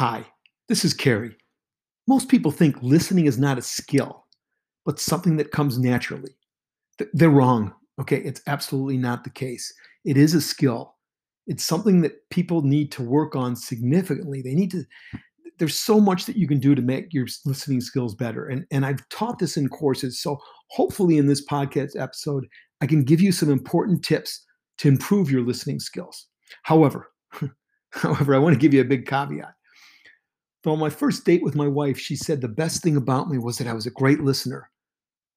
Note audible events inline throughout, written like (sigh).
Hi, this is Kerry. Most people think listening is not a skill, but something that comes naturally. They're wrong. Okay, it's absolutely not the case. It is a skill. It's something that people need to work on significantly. They need to there's so much that you can do to make your listening skills better. And, and I've taught this in courses. So hopefully in this podcast episode, I can give you some important tips to improve your listening skills. However, (laughs) however, I want to give you a big caveat. On my first date with my wife, she said the best thing about me was that I was a great listener.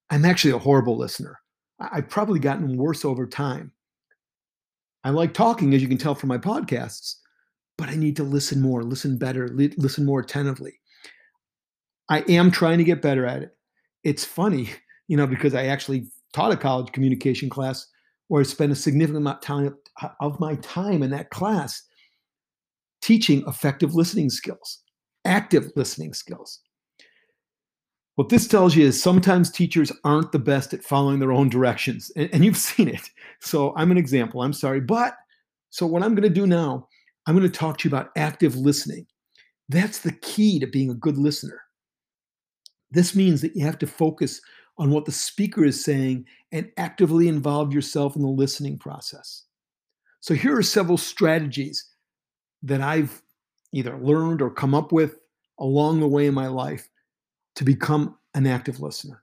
I'm actually a horrible listener. I've probably gotten worse over time. I like talking, as you can tell from my podcasts, but I need to listen more, listen better, listen more attentively. I am trying to get better at it. It's funny, (laughs) you know, because I actually taught a college communication class where I spent a significant amount of time of my time in that class teaching effective listening skills, active listening skills. What this tells you is sometimes teachers aren't the best at following their own directions, and, and you've seen it. So I'm an example. I'm sorry, but so what I'm going to do now I'm going to talk to you about active listening. That's the key to being a good listener. This means that you have to focus on what the speaker is saying and actively involve yourself in the listening process. So, here are several strategies that I've either learned or come up with along the way in my life to become an active listener.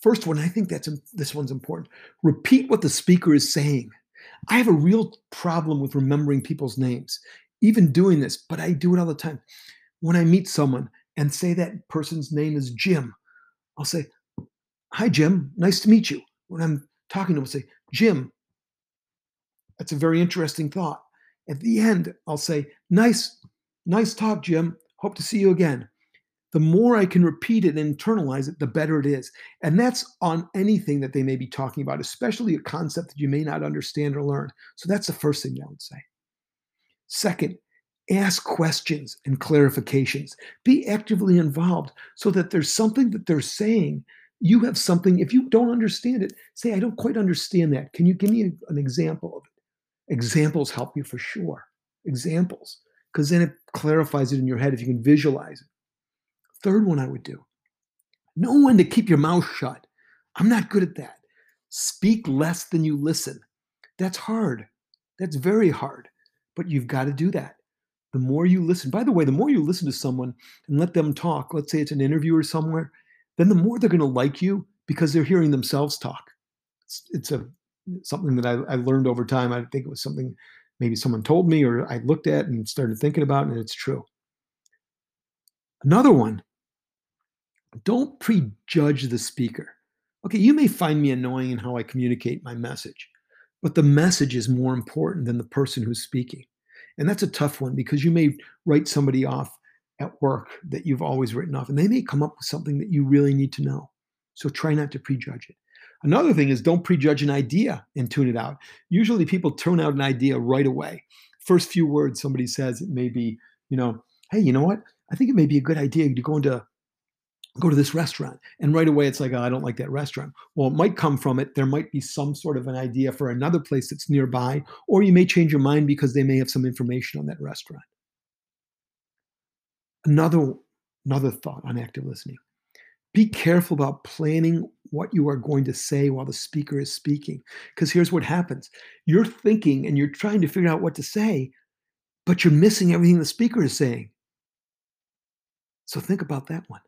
First one, I think that's this one's important. Repeat what the speaker is saying. I have a real problem with remembering people's names, even doing this, but I do it all the time. When I meet someone and say that person's name is Jim, I'll say, Hi, Jim, nice to meet you. When I'm talking to them, I'll say, Jim, that's a very interesting thought. At the end, I'll say, Nice, nice talk, Jim. Hope to see you again the more I can repeat it and internalize it, the better it is. And that's on anything that they may be talking about, especially a concept that you may not understand or learn. So that's the first thing I would say. Second, ask questions and clarifications. Be actively involved so that there's something that they're saying. You have something, if you don't understand it, say, I don't quite understand that. Can you give me an example of it? Examples help you for sure. Examples, because then it clarifies it in your head if you can visualize it. Third one I would do know when to keep your mouth shut. I'm not good at that. Speak less than you listen. That's hard. That's very hard, but you've got to do that. The more you listen, by the way, the more you listen to someone and let them talk, let's say it's an interview or somewhere, then the more they're going to like you because they're hearing themselves talk. It's, it's a something that I, I learned over time. I think it was something maybe someone told me or I looked at and started thinking about, and it's true. Another one don't prejudge the speaker. Okay, you may find me annoying in how I communicate my message, but the message is more important than the person who's speaking. And that's a tough one because you may write somebody off at work that you've always written off, and they may come up with something that you really need to know. So try not to prejudge it. Another thing is don't prejudge an idea and tune it out. Usually people tune out an idea right away. First few words somebody says, it may be, you know, hey, you know what? I think it may be a good idea to go into go to this restaurant and right away it's like oh, i don't like that restaurant well it might come from it there might be some sort of an idea for another place that's nearby or you may change your mind because they may have some information on that restaurant another another thought on active listening be careful about planning what you are going to say while the speaker is speaking because here's what happens you're thinking and you're trying to figure out what to say but you're missing everything the speaker is saying so think about that one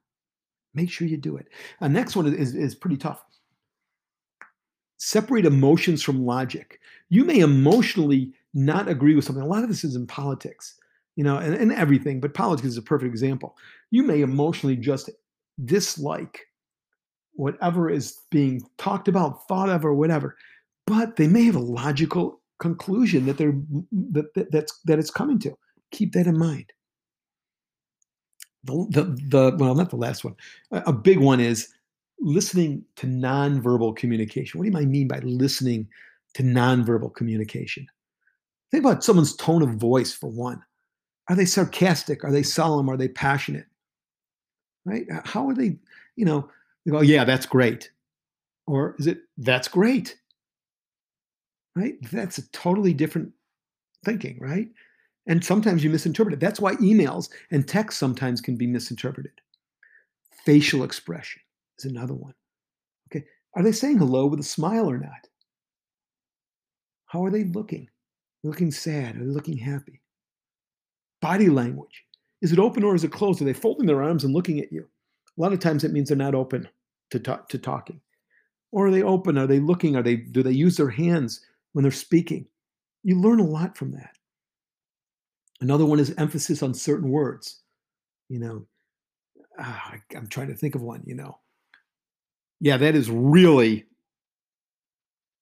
Make sure you do it. The next one is, is pretty tough. Separate emotions from logic. You may emotionally not agree with something. A lot of this is in politics, you know, and, and everything, but politics is a perfect example. You may emotionally just dislike whatever is being talked about, thought of, or whatever, but they may have a logical conclusion that they're that, that that's that it's coming to. Keep that in mind the, the, the well, not the last one. A, a big one is listening to nonverbal communication. What do I mean by listening to nonverbal communication? Think about someone's tone of voice for one. Are they sarcastic? Are they solemn? Are they passionate? Right? How are they, you know, they go, yeah, that's great. Or is it, that's great? Right? That's a totally different thinking, right? And sometimes you misinterpret it. That's why emails and text sometimes can be misinterpreted. Facial expression is another one. Okay. Are they saying hello with a smile or not? How are they looking? looking sad? Are they looking happy? Body language. Is it open or is it closed? Are they folding their arms and looking at you? A lot of times it means they're not open to, talk, to talking. Or are they open? Are they looking? Are they do they use their hands when they're speaking? You learn a lot from that. Another one is emphasis on certain words. You know, ah, I'm trying to think of one, you know. Yeah, that is really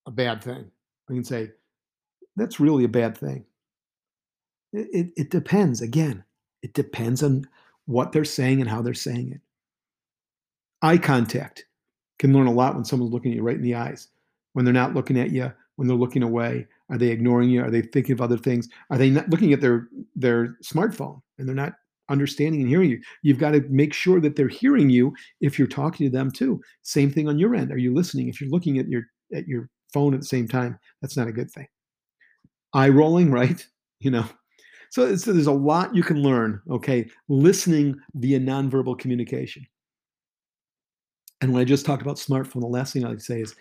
a bad thing. I can say, that's really a bad thing. It, it, it depends. Again, it depends on what they're saying and how they're saying it. Eye contact can learn a lot when someone's looking at you right in the eyes. When they're not looking at you, when they're looking away, are they ignoring you? Are they thinking of other things? Are they not looking at their their smartphone and they're not understanding and hearing you? You've got to make sure that they're hearing you if you're talking to them too. Same thing on your end. Are you listening? If you're looking at your at your phone at the same time, that's not a good thing. Eye rolling, (laughs) right? You know. So, so there's a lot you can learn, okay, listening via nonverbal communication. And when I just talked about smartphone, the last thing I'd say is,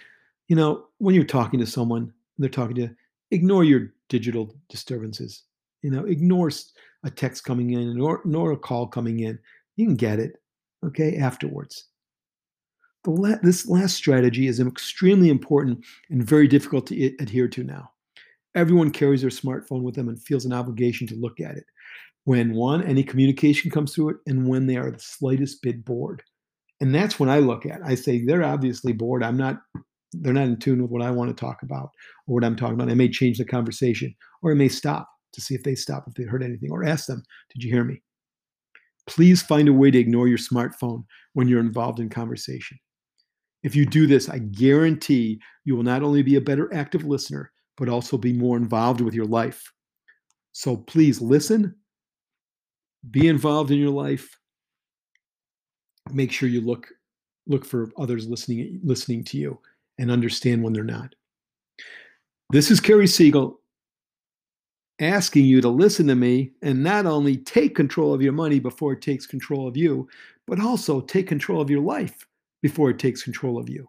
you know, when you're talking to someone, they're talking to you, ignore your digital disturbances. You know, ignore a text coming in or ignore a call coming in. You can get it, okay, afterwards. La- this last strategy is extremely important and very difficult to I- adhere to now. Everyone carries their smartphone with them and feels an obligation to look at it. When one, any communication comes through it, and when they are the slightest bit bored. And that's when I look at. I say they're obviously bored. I'm not they're not in tune with what I want to talk about or what I'm talking about. I may change the conversation or I may stop to see if they stop, if they heard anything, or ask them, Did you hear me? Please find a way to ignore your smartphone when you're involved in conversation. If you do this, I guarantee you will not only be a better active listener, but also be more involved with your life. So please listen, be involved in your life. Make sure you look look for others listening listening to you and understand when they're not. This is Kerry Siegel asking you to listen to me and not only take control of your money before it takes control of you, but also take control of your life before it takes control of you.